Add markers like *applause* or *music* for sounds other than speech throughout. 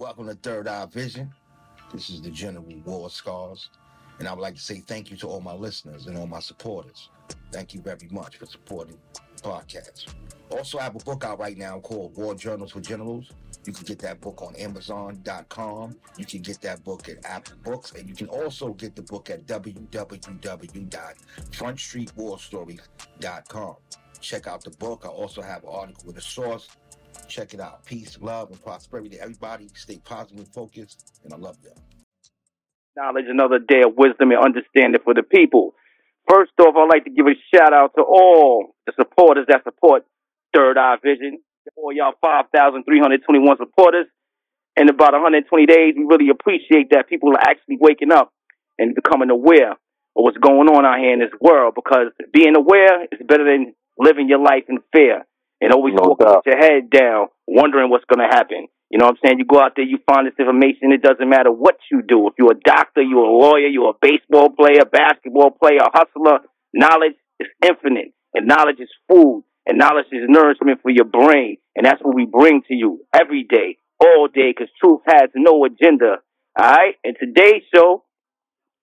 Welcome to Third Eye Vision. This is the General War Scars. And I would like to say thank you to all my listeners and all my supporters. Thank you very much for supporting the podcast. Also, I have a book out right now called War Journals for Generals. You can get that book on Amazon.com. You can get that book at Apple Books. And you can also get the book at www.frontstreetwarstories.com. Check out the book. I also have an article with a source. Check it out. Peace, love, and prosperity to everybody. Stay positive and focused. And I love you knowledge, another day of wisdom and understanding for the people. First off, I'd like to give a shout out to all the supporters that support Third Eye Vision. All y'all 5,321 supporters. In about 120 days, we really appreciate that people are actually waking up and becoming aware of what's going on out here in this world because being aware is better than living your life in fear and always no walking with your head down, wondering what's going to happen. You know what I'm saying? You go out there, you find this information. It doesn't matter what you do. If you're a doctor, you're a lawyer, you're a baseball player, basketball player, a hustler, knowledge is infinite. And knowledge is food. And knowledge is nourishment for your brain. And that's what we bring to you every day, all day, because truth has no agenda. All right? And today's show,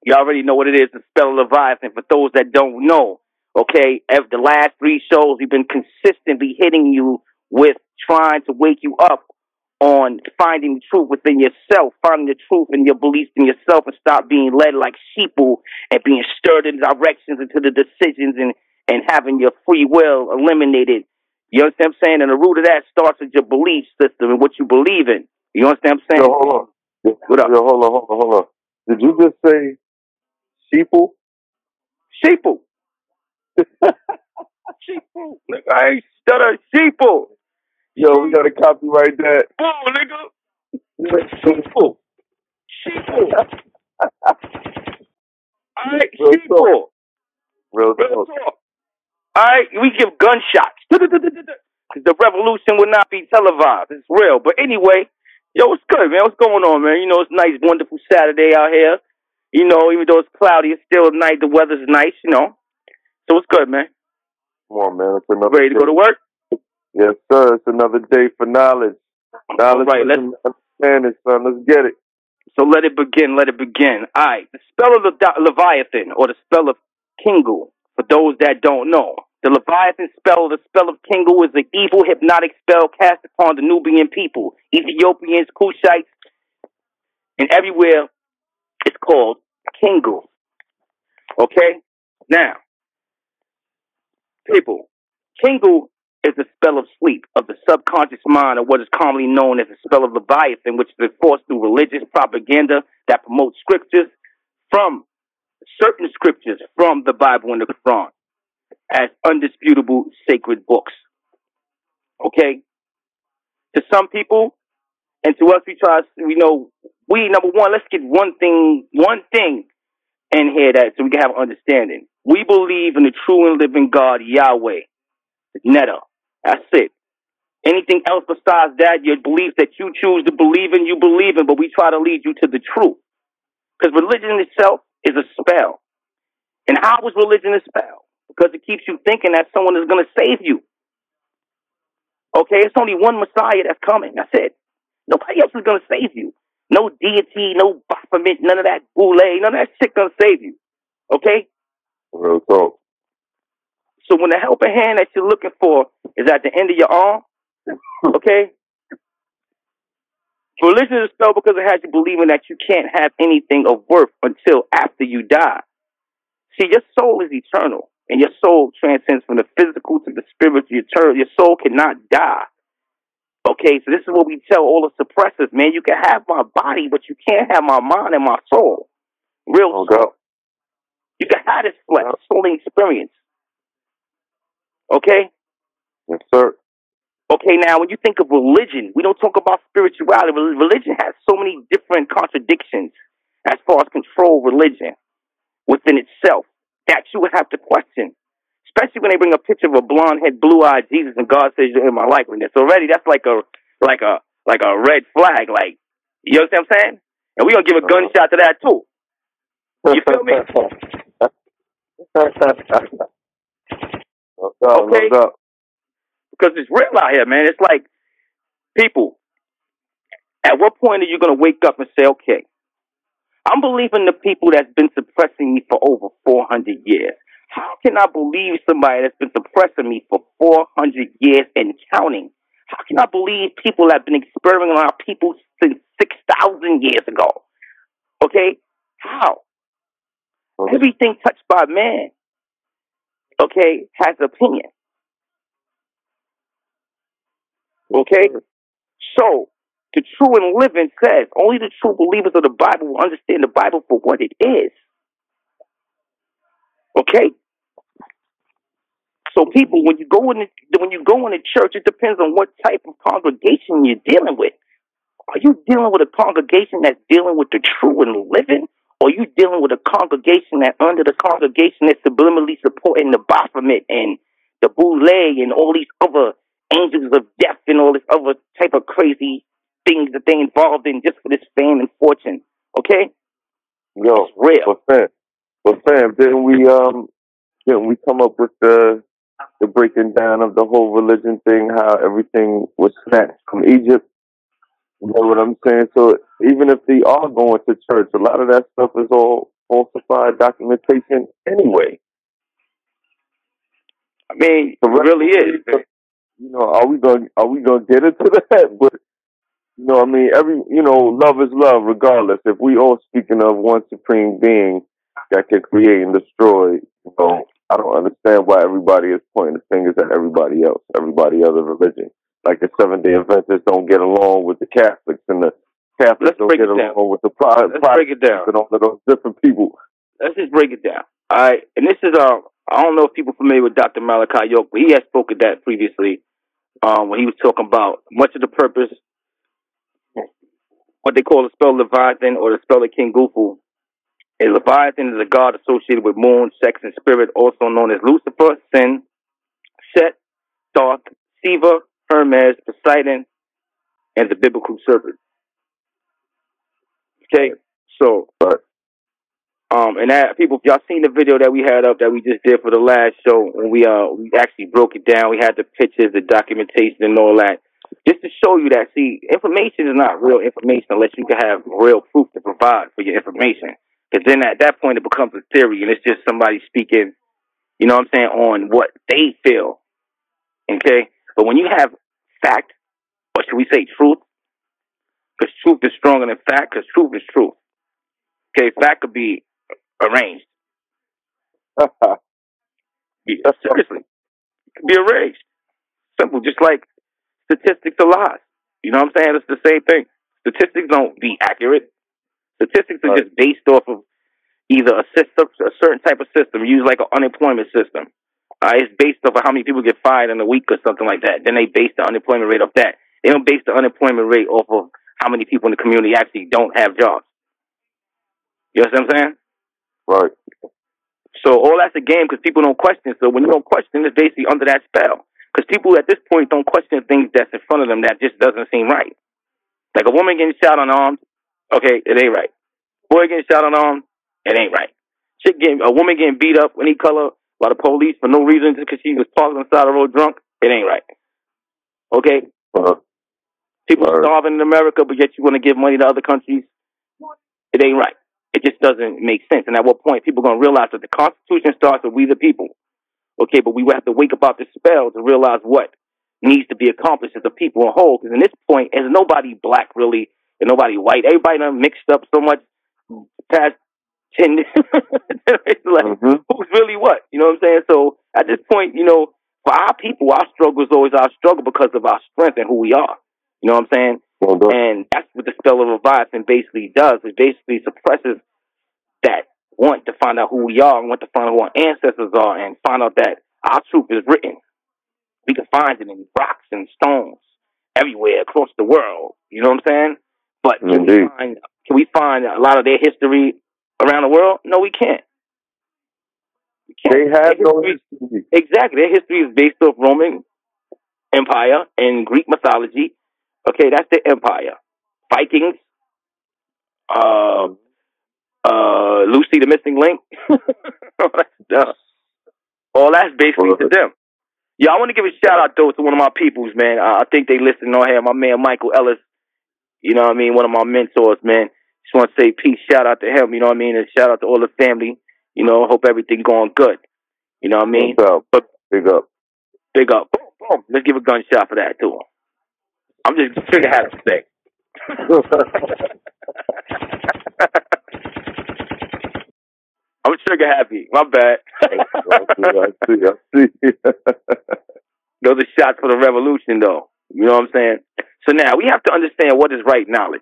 you already know what it is, the spell of Leviathan. For those that don't know, okay, the last three shows, we've been consistently hitting you with trying to wake you up on finding the truth within yourself, finding the truth in your beliefs in yourself, and stop being led like sheeple and being stirred in directions into the decisions and and having your free will eliminated. You understand what I'm saying? And the root of that starts with your belief system and what you believe in. You understand what I'm saying? Yo, hold on. What up? Yo, hold on, hold on, hold on. Did you just say sheeple? Sheeple. Sheeple. I ain't stutter sheeple. Yo, we gotta copyright that. Oh, nigga. Sheeple. Sheeple. *laughs* Alright, sheeple. Real, Real talk. Alright, we give gunshots. *laughs* The revolution will not be televised. It's real. But anyway, yo, what's good, man? What's going on, man? You know, it's nice, wonderful Saturday out here. You know, even though it's cloudy, it's still night. The weather's nice, you know. So what's good, man? Come on, man. It's another Ready to go to work? Yes, sir. It's another day for knowledge. Knowledge right, let's, understanding, son. Let's get it. So let it begin. Let it begin. All right. The spell of the Leviathan, or the spell of Kingu, for those that don't know. The Leviathan spell, the spell of Kingu, is an evil hypnotic spell cast upon the Nubian people, Ethiopians, Kushites, and everywhere it's called Kingu. Okay? Now, people, Kingu is the spell of sleep, of the subconscious mind, or what is commonly known as the spell of Leviathan, which is enforced through religious propaganda that promotes scriptures from certain scriptures from the Bible and the Quran as undisputable sacred books. Okay? To some people, and to us, we try, we know, we, number one, let's get one thing, one thing in hear that, so we can have an understanding. We believe in the true and living God, Yahweh, Netta. That's it. Anything else besides that, your belief that you choose to believe in, you believe in, but we try to lead you to the truth. Because religion itself is a spell. And how is religion a spell? Because it keeps you thinking that someone is going to save you. Okay, it's only one Messiah that's coming. That's it. Nobody else is going to save you. No deity, no Baphomet, none of that boule, none of that shit to save you. Okay? Real talk. So when the helping hand that you're looking for is at the end of your arm, *laughs* okay? Religion is spelled because it has you believing that you can't have anything of worth until after you die. See, your soul is eternal, and your soul transcends from the physical to the spiritual. Your soul cannot die. Okay, so this is what we tell all the suppressors, man. You can have my body, but you can't have my mind and my soul. Real oh, soul. You can have this flesh, soul experience. Okay? Yes, sir. Okay, now when you think of religion, we don't talk about spirituality. Religion has so many different contradictions as far as control religion within itself that you would have to question. Especially when they bring a picture of a blonde head, blue eyed Jesus and God says you're in my likeness. Already that's like a like a like a red flag. Like you know what I'm saying? And we're gonna give a gunshot to that too. You feel me? *laughs* okay? Because it's real out here, man. It's like people At what point are you going to wake up and say, okay, I'm believing the people that's been suppressing me for over 400 years. How can I believe somebody that's been suppressing me for 400 years and counting? How can I believe people have been experimenting on our people since 6,000 years ago? Okay? How? Okay. Everything touched by man, okay, has opinion. Okay? So, the true and living says only the true believers of the Bible will understand the Bible for what it is. Okay? So people, when you go in the, when you go in a church, it depends on what type of congregation you're dealing with. Are you dealing with a congregation that's dealing with the true and living? Or are you dealing with a congregation that under the congregation that's subliminally supporting the Baphomet and the Boule and all these other angels of death and all this other type of crazy things that they involved in just for this fame and fortune? Okay? Yo, It's real. But fam, didn't we um, didn't we come up with the the breaking down of the whole religion thing? How everything was snatched from Egypt. You know what I'm saying? So even if they are going to church, a lot of that stuff is all falsified documentation anyway. I mean, it really is. You know, are we going? Are we going to get into *laughs* that? But you know, I mean, every you know, love is love, regardless. If we all speaking of one supreme being that can create and destroy, you know, I don't understand why everybody is pointing the fingers at everybody else, everybody other religion. Like the Seven Day Adventists don't get along with the Catholics, and the Catholics Let's don't break get it down. along with the Pro- Let's break it down. Protestants, and all of those different people. let's just break it down. All right, and this is uh, I don't know if people are familiar with Dr. Malachi York, but he has spoken that previously um, when he was talking about much of the purpose, what they call the spell Leviathan or the spell of King Gufu. A Leviathan is a god associated with moon, sex, and spirit, also known as Lucifer, Sin, Set, Thoth, Siva, Hermes, Poseidon, and the biblical serpent. Okay, so um, and that people, y'all seen the video that we had up that we just did for the last show, when we uh we actually broke it down. We had the pictures, the documentation, and all that, just to show you that. See, information is not real information unless you can have real proof to provide for your information. Because then at that point it becomes a theory, and it's just somebody speaking, you know what I'm saying, on what they feel. Okay, but when you have fact, or should we say truth? Because truth is stronger than fact. Because truth is truth. Okay, fact could be arranged. *laughs* Yeah, seriously. It could be arranged. Simple, just like statistics are lies. You know what I'm saying? It's the same thing. Statistics don't be accurate. Statistics are Right. just based off of either a system, a certain type of system, use like an unemployment system. Uh, it's based off of how many people get fired in a week or something like that. Then they base the unemployment rate off that. They don't base the unemployment rate off of how many people in the community actually don't have jobs. You know what I'm saying? right. So all that's a game because people don't question. So when you don't question, it's basically under that spell. Because people at this point don't question things that's in front of them that just doesn't seem right. Like a woman getting shot unarmed, okay, it ain't right. Boy getting shot unarmed, it ain't right. Chick getting a woman getting beat up any color by the police for no reason just because she was parked on the side of the road drunk, it ain't right. Okay, Uh, people Right. starving in America, but yet you want to give money to other countries. It ain't right. It just doesn't make sense. And at what point people gonna realize that the Constitution starts with we the people. Okay, but we have to wake up out this spell to realize what needs to be accomplished as a people in whole. Because in this point, there's nobody black really, and nobody white. Everybody done mixed up so much past ten. it's *laughs* like mhm. who's really what? You know what I'm saying? So at this point, you know, for our people, our struggle is always our struggle because of our strength and who we are. You know what I'm saying? Well. And that's what the spell of Leviathan basically does. It basically suppresses that want to find out who we are and want to find out who our ancestors are and find out that our truth is written. We can find it in rocks and stones everywhere across the world. You know what I'm saying? But can we find can we find a lot of their history around the world? No, we can't. We can't. They have Their no history- history. Exactly. Their history is based off Roman Empire and Greek mythology. Okay, that's the empire. Vikings, uh, uh, Lucy the Missing Link. *laughs* all, that all that's basically to them. Yeah, I want to give a shout out though to one of my peoples, man. Uh, I think they listen on here. My man Michael Ellis. You know what I mean? One of my mentors, man. Just want to say peace, shout out to him. You know what I mean? And shout out to all the family. You know, hope everything going good. You know what I mean? No But Big up. big up. Boom, boom. Let's give a gunshot for that too. I'm just trigger happy today. I'm trigger happy. My bad. I see, I see. *laughs* Those are shots for the revolution, though. You know what I'm saying? So now we have to understand what is right knowledge.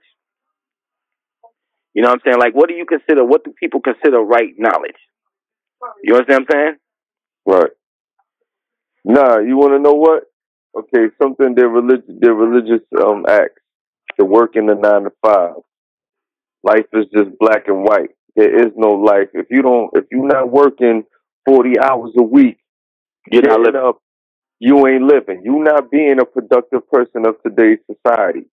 You know what I'm saying? Like, what do you consider? What do people consider right knowledge? You understand what I'm saying? right. Nah, you want to know what? Okay, something their religious, their religious um acts to work in the nine to five. Life is just black and white. There is no life if you don't. If you're not working forty hours a week, You're not living. up, you ain't living. You not being a productive person of today's society.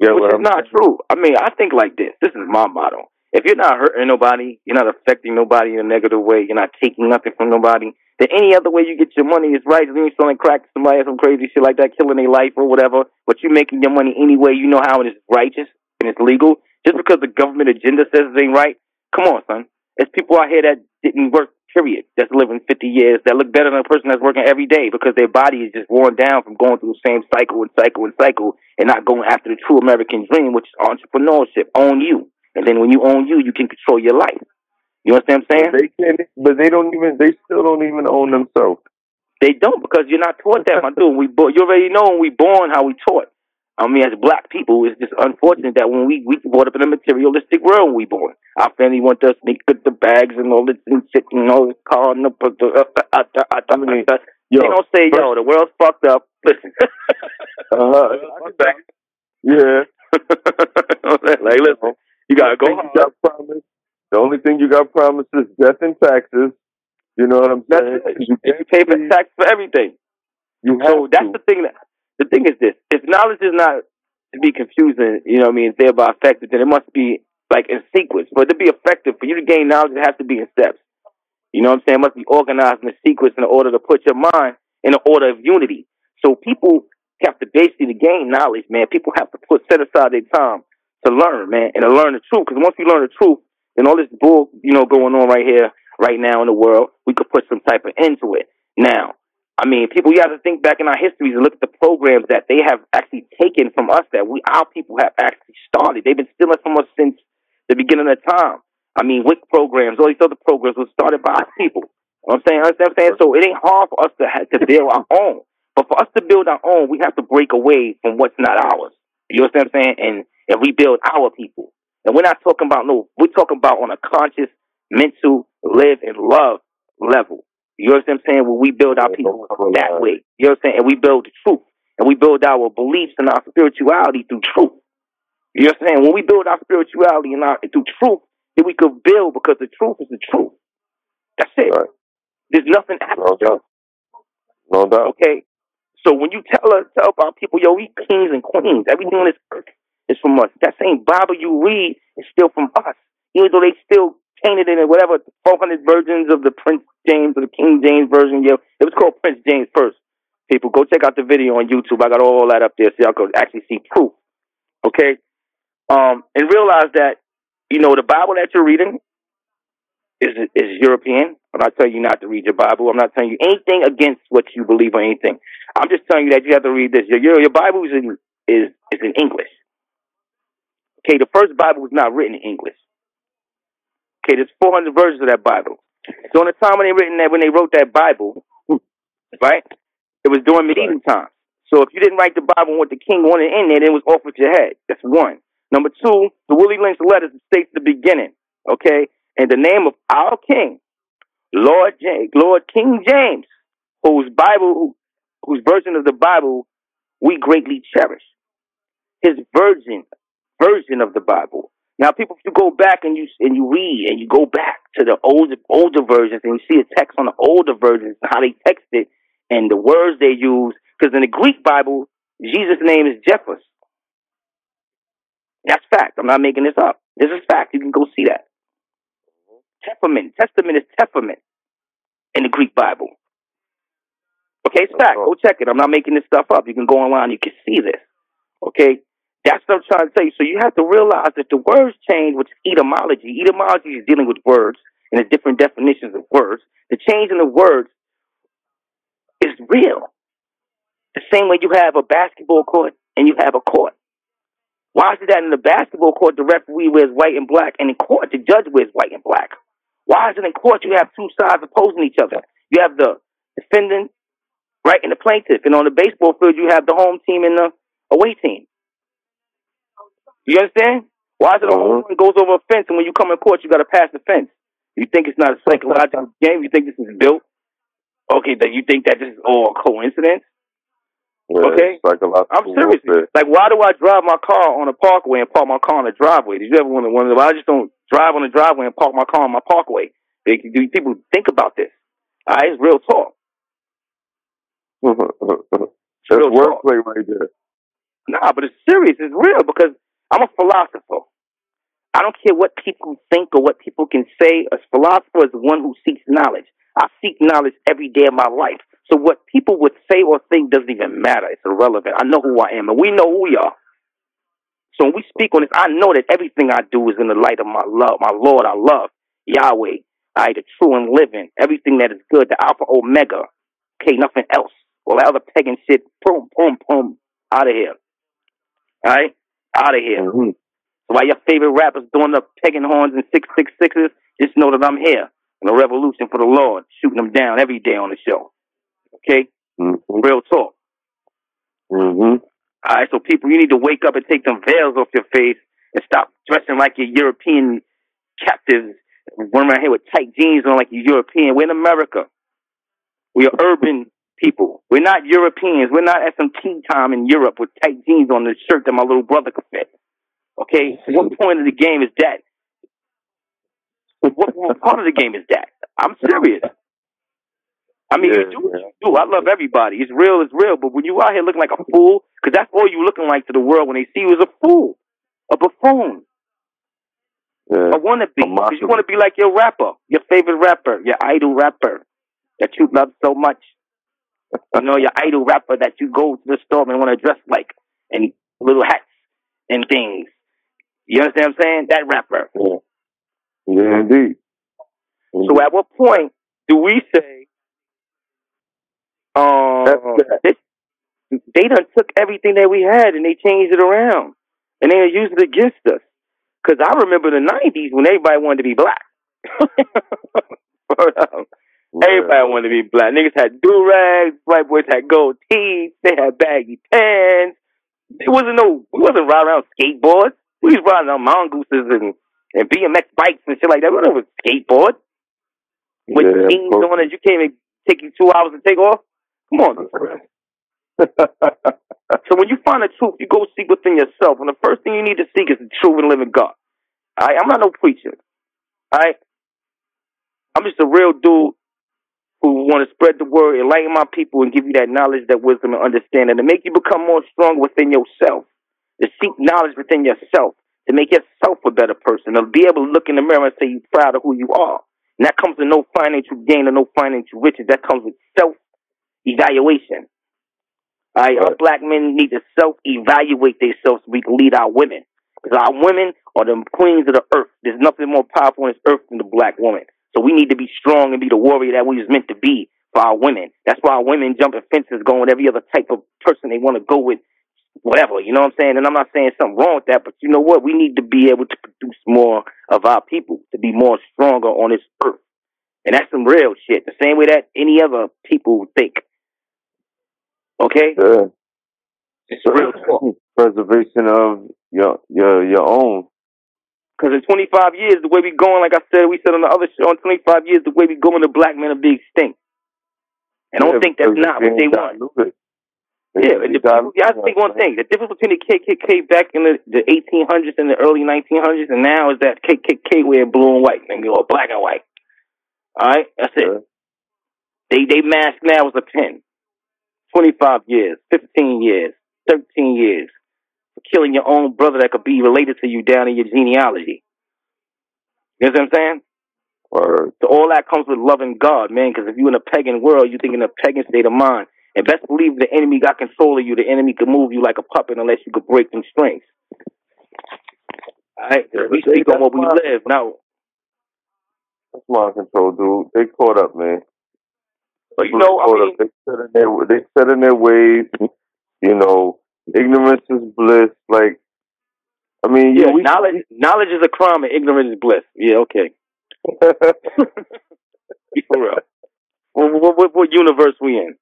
You Which is not true. I mean, I think like this. This is my motto. If you're not hurting nobody, you're not affecting nobody in a negative way, you're not taking nothing from nobody, then any other way you get your money is right. If you're selling crack to somebody or some crazy shit like that, killing their life or whatever, but you're making your money anyway, you know how it is righteous and it's legal. Just because the government agenda says it ain't right, come on, son. There's people out here that didn't work, period, that's living 50 years, that look better than a person that's working every day because their body is just worn down from going through the same cycle and cycle and cycle and not going after the true American dream, which is entrepreneurship. Own you. And then when you own you, you can control your life. You understand what I'm saying? They can't, but they don't even. They still don't even own themselves. They don't because you're not taught that, my dude. We bo- you already know when we born how we taught. I mean, as black people, it's just unfortunate that when we we brought up in a materialistic world when we born. Our family want us to make the bags and all this and shit and all this car and the, uh, uh, uh, uh, uh, I mean, uh, Yo, they don't say, yo, the world's fucked up. Listen. *laughs* uh-huh. yeah. *laughs* like, listen, you gotta go You got promised. The only thing you got promised is death and taxes. You know what I'm That's saying? it. You, And you pay for tax for everything. you have So that's to. the thing. That, the thing is this: if knowledge is not to be confusing, you know, what I mean, thereby effective, then it must be like in sequence. It to be effective, for you to gain knowledge, it has to be in steps. You know what I'm saying? It must be organized in a sequence in order to put your mind in an order of unity. So people have to basically gain knowledge, man. People have to put set aside their time to learn, man, and to learn the truth. Because once you learn the truth, then all this bull, you know, going on right here, right now in the world, we could put some type of end to it. Now, I mean, people, you have to think back in our histories and look at the programs that they have actually taken from us that we, our people have actually started. They've been stealing from us since the beginning of time. I mean, WIC programs, all these other programs were started by our people. You know I'm saying? I'm saying? So it ain't hard for us to have, to build our own. But for us to build our own, we have to break away from what's not ours. You understand what I'm saying? And and rebuild our people. And we're not talking about no, we're talking about on a conscious, mental, live and love level. You understand what I'm saying? Where we build our people that way. You know what I'm saying? And we build the truth. And we build our beliefs and our spirituality through truth. You know what I'm saying? When we build our spirituality and our through truth, then we could build because the truth is the truth. That's it. Right. There's nothing No after doubt. No doubt. Okay. So when you tell us tell about people, yo, we kings and queens. Everything on this earth is from us. That same Bible you read is still from us. Even though they still tainted it in whatever four hundred versions of the Prince James or the King James version, Yeah, It was called Prince James first. People, go check out the video on YouTube. I got all that up there so y'all could actually see proof. Okay? Um, and realize that, you know, the Bible that you're reading is is European. I'm not telling you not to read your Bible. I'm not telling you anything against what you believe or anything. I'm just telling you that you have to read this. Your your, your Bible is in is is in English. Okay, the first Bible was not written in English. Okay, there's 400 versions of that Bible. So in the time when they written that, when they wrote that Bible, right, it was during medieval times. So if you didn't write the Bible and what the king wanted in there, then it was off with your head. That's one. Number two, the Willie Lynch letters states the beginning. Okay, and the name of our king, Lord James, Lord King James, whose Bible, whose version of the Bible we greatly cherish. His version, version of the Bible. Now, people, if you go back and you and you read and you go back to the older older versions and you see a text on the older versions and how they text it and the words they use, because in the Greek Bible, Jesus' name is Jephus. That's fact. I'm not making this up. This is fact. You can go see that. Testament. Testament is Testament in the Greek Bible. Okay, it's fact. Go check it. I'm not making this stuff up. You can go online. You can see this. Okay. That's what I'm trying to you. So you have to realize that the words change, is etymology. Etymology is dealing with words and the different definitions of words. The change in the words is real. The same way you have a basketball court and you have a court. Why is it that in the basketball court the referee wears white and black, and in court the judge wears white and black? Why is it in court you have two sides opposing each other? You have the defendant, right, and the plaintiff, and on the baseball field you have the home team and the away team. You understand? Why is it a uh-huh. home run goes over a fence, and when you come in court you got to pass the fence? You think it's not a psychological game? You think this is built? Okay, that you think that this is all a coincidence? Yeah, Okay. I'm serious. warfare. Like, why do I drive my car on a parkway and park my car on a driveway? Did you ever wonder, wonder why I just don't drive on the driveway and park my car on my parkway? They, do people think about this? All right, it's real talk. It's *laughs* That's real wordplay right there. Nah, but it's serious. It's real because I'm a philosopher. I don't care what people think or what people can say. A philosopher is the one who seeks knowledge. I seek knowledge every day of my life. So what people would say or think doesn't even matter. It's irrelevant. I know who I am, and we know who we are. So when we speak on this, I know that everything I do is in the light of my love, my Lord, I love Yahweh, I the true and living, everything that is good, the Alpha Omega. Okay, nothing else. All that other pagan shit, boom, boom, boom, out of here. All right, out of here. hmm So while your favorite rappers doing the pegging horns and six six sixes, just know that I'm here in a revolution for the Lord, shooting them down every day on the show. Okay, hmm real talk. hmm All right, so people, you need to wake up and take them veils off your face and stop dressing like your European captives, running around here with tight jeans on like you're European. We're in America. We are urban people. We're not Europeans. We're not at some tea time in Europe with tight jeans on the shirt that my little brother could fit. Okay, what point of the game is that? What, what *laughs* part of the game is that? I'm serious. I mean, Yeah, you do what yeah. you do. I love everybody. It's real, it's real. But when you out here looking like a fool, because that's all you looking like to the world when they see you as a fool, a buffoon, Yeah. a wannabe. Because you want to be like your rapper, your favorite rapper, your idol rapper that you love so much. You know, your idol rapper that you go to the store and want to dress like, and little hats and things. You understand what I'm saying? That rapper. Yeah. Yeah, indeed. So at what point do we say, um, this, they done took everything that we had and they changed it around and they used it against us? Because I remember the '90s when everybody wanted to be black. *laughs* Everybody wanted to be black. Niggas had do rags. White boys had gold teeth. They had baggy pants. It wasn't no. We wasn't riding around skateboards. We was riding on mongooses and and BMX bikes and shit like that. We a skateboard with Yeah, jeans on it. You can't even take you two hours to take off. Come on. *laughs* *laughs* So when you find the truth, you go seek within yourself. And the first thing you need to seek is the true and living God. All right? I'm not no preacher. All right? I'm just a real dude who want to spread the word, enlighten my people, and give you that knowledge, that wisdom, and understanding to make you become more strong within yourself. To seek knowledge within yourself, to make yourself a better person, to be able to look in the mirror and say you're proud of who you are. And that comes with no financial gain or no financial riches. That comes with self evaluation. All right, our black men need to self evaluate themselves so we can lead our women. Because our women are the queens of the earth. There's nothing more powerful on this earth than the black woman. We need to be strong and be the warrior that we was meant to be for our women. That's why our women jumping fences, going with every other type of person they want to go with, whatever. You know what I'm saying? And I'm not saying something wrong with that, but you know what? We need to be able to produce more of our people to be more stronger on this earth. And that's some real shit. The same way that any other people think. Okay? Yeah. It's real talk. Preservation of your your your own. Because in 25 years, the way we going, like I said, we said on the other show, in 25 years, the way we going, the black men will be extinct. And I don't Yeah, think that's not what they want. Yeah, and the yeah, I think one thing. The difference between the KKK back in the, the 1800s and the early 1900s and now is that KKK wear blue and white, and or black and white. All right? That's it. Yeah. They they mask now is a pen. 25 years, 15 years, 13 years for killing your own brother that could be related to you down in your genealogy. You know what I'm saying? Or So all that comes with loving God, man. Because if you're in a pagan world, you think in a pagan state of mind. And best believe the enemy got control of you. The enemy could move you like a puppet unless you could break them strings. All right, we speak on what we live. Now, that's mind control, dude. They caught up, man. But you know, I mean, they set in their they set in their ways. You know, ignorance is bliss. Like, I mean, yeah, yeah we, knowledge knowledge is a crime and ignorance is bliss. Yeah, okay. *laughs* For real. What, what, what, universe we in?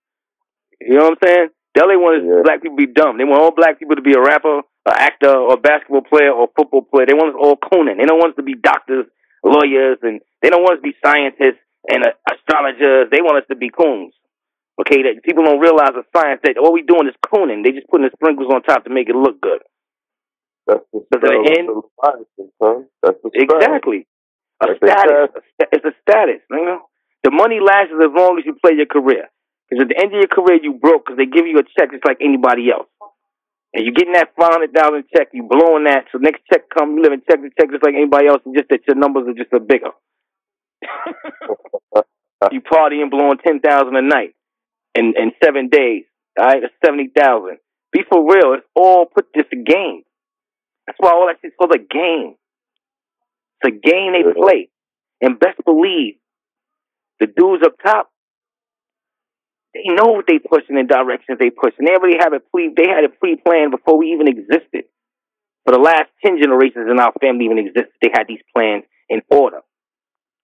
You know what I'm saying? They only want yeah. black people to be dumb. They want all black people to be a rapper, an actor, or a basketball player, or a football player. They want us all Conan. They don't want us to be doctors, lawyers, and they don't want us to be scientists and uh, astrologers. They want us to be coons. Okay, that people don't realize the science that all we doing is cooning. They just putting the sprinkles on top to make it look good. That's the, the end, That's the exactly. A status. A, it's a status. You know? The money lasts as long as you play your career. Because at the end of your career, you broke because they give you a check just like anybody else. And you're getting that 500000 check, you blowing that. So next check come, you live in check to check just like anybody else, and just that your numbers are just a bigger. *laughs* you party and blowing 10000 a night in, in seven days. All right, that's 70000 Be for real. It's all put just a game. That's why all that shit's called a game. It's a game they play. And best believe the dudes up top, they know what they pushing in directions they pushing. They already have it pre they had it pre planned before we even existed. For the last ten generations in our family even existed, they had these plans in order.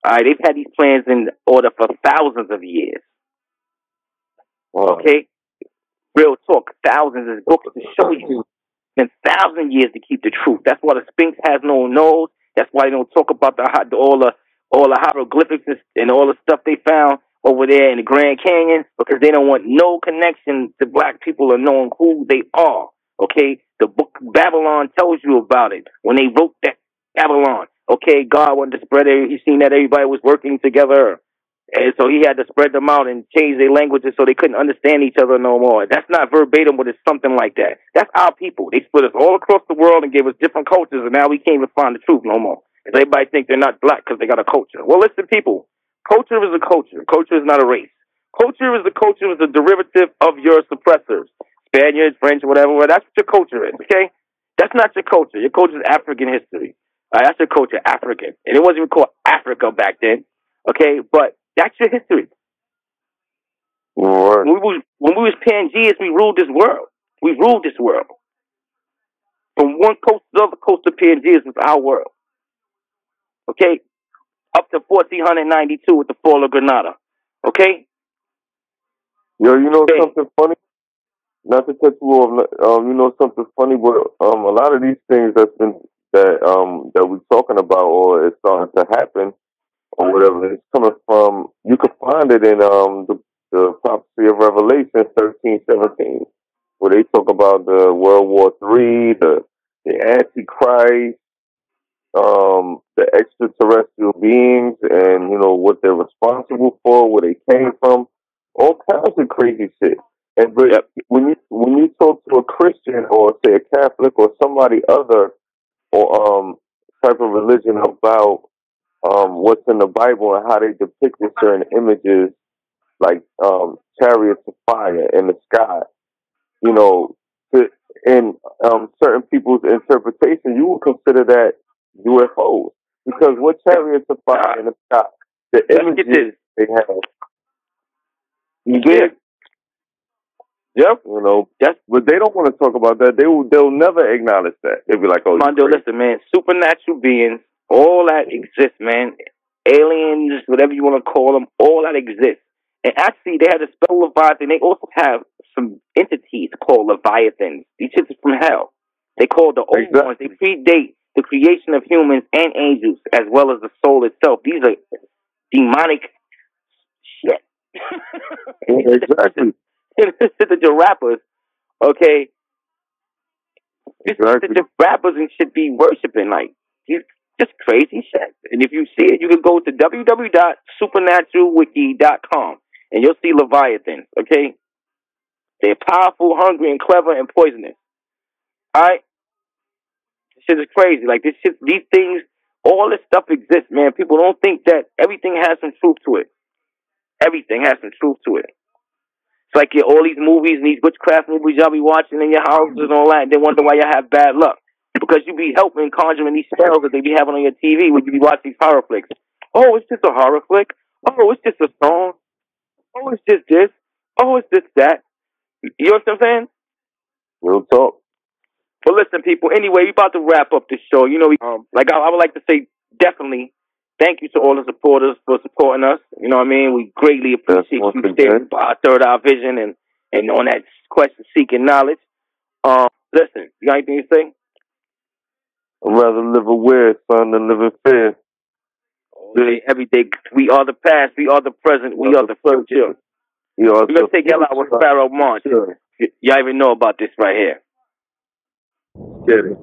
All right, they've had these plans in order for thousands of years. Wow. Okay? Real talk, thousands of books to show you. And thousand years to keep the truth. That's why the Sphinx has no nose. That's why they don't talk about the all the all the hieroglyphics and all the stuff they found over there in the Grand Canyon because they don't want no connection to black people or knowing who they are. Okay, the book Babylon tells you about it when they wrote that Babylon. Okay, God wanted to spread it. He seen that everybody was working together. And so he had to spread them out and change their languages so they couldn't understand each other no more. That's not verbatim, but it's something like that. That's our people. They split us all across the world and gave us different cultures, and now we can't even find the truth no more. Everybody think they're not black because they got a culture. Well, listen, people. Culture is a culture. Culture is not a race. Culture is a culture is a derivative of your suppressors. Spaniards, French, whatever. Well, that's what your culture is, okay? That's not your culture. Your culture is African history. That's your culture, African. And it wasn't even called Africa back then, okay? But that's your history. When we was, when we was Pangeas, we ruled this world. We ruled this world. From one coast to the other coast of Pangeas was our world. Okay? Up to 1492 with the fall of Granada. Okay? Yo, you know okay. something funny? Not to cut you off, um, you know something funny, but um, a lot of these things that's been that um that we're talking about or it's starting to happen or whatever, it's coming from you can find it in um the the prophecy of Revelation thirteen seventeen, where they talk about the World War Three, the the Antichrist, um, the extraterrestrial beings and, you know, what they're responsible for, where they came from, all kinds of crazy shit. And but yep. when you when you talk to a Christian or say a Catholic or somebody other or um type of religion about um what's in the Bible and how they depicted certain images like um chariots of fire in the sky, you know, to, in um certain people's interpretation, you would consider that UFOs because what chariots of fire in the sky? The images they have. You get Yep. You know, that's but they don't want to talk about that. They will they'll never acknowledge that. They'll be like, Oh Mondo, listen, man, supernatural beings, all that exists, man. Aliens, whatever you want to call them, all that exists. And actually they had a spell Leviathan. They also have some entities called Leviathans. These shits are from hell. They call the old exactly. ones. They predate the creation of humans and angels, as well as the soul itself. These are demonic shit. exactly. the, *laughs* the rappers, okay. Exactly. The, the rappers and should be worshiping like these just crazy shit. And if you see it, you can go to www.supernaturalwiki.com and you'll see Leviathans, okay? They're powerful, hungry, and clever and poisonous. All right? shit is crazy. Like this shit, these things, all this stuff exists, man. People don't think that everything has some truth to it. Everything has some truth to it. It's like all these movies and these witchcraft movies y'all be watching in your houses and all that, and they wonder why y'all have bad luck. Because you be helping conjuring these spells that they be having on your TV when you be watching these horror flicks. Oh, it's just a horror flick. Oh, it's just a song. Oh, it's just this. Oh, it's just that. You know what I'm saying? Real talk. But listen, people. Anyway, we about to wrap up the show. You know, we, um, like I, I would like to say, definitely, thank you to all the supporters for supporting us. You know what I mean? We greatly appreciate you staying by our third eye vision and and on that quest of seeking knowledge. Um, listen, you got anything to say? I'd rather live aware, son, than live in fear. Really, every day, we are the past, we are the present, we, we are, are, the future. future. We are We're going to take y'all out with Pharaoh March. Sure. Y'all even know about this right here. Get it.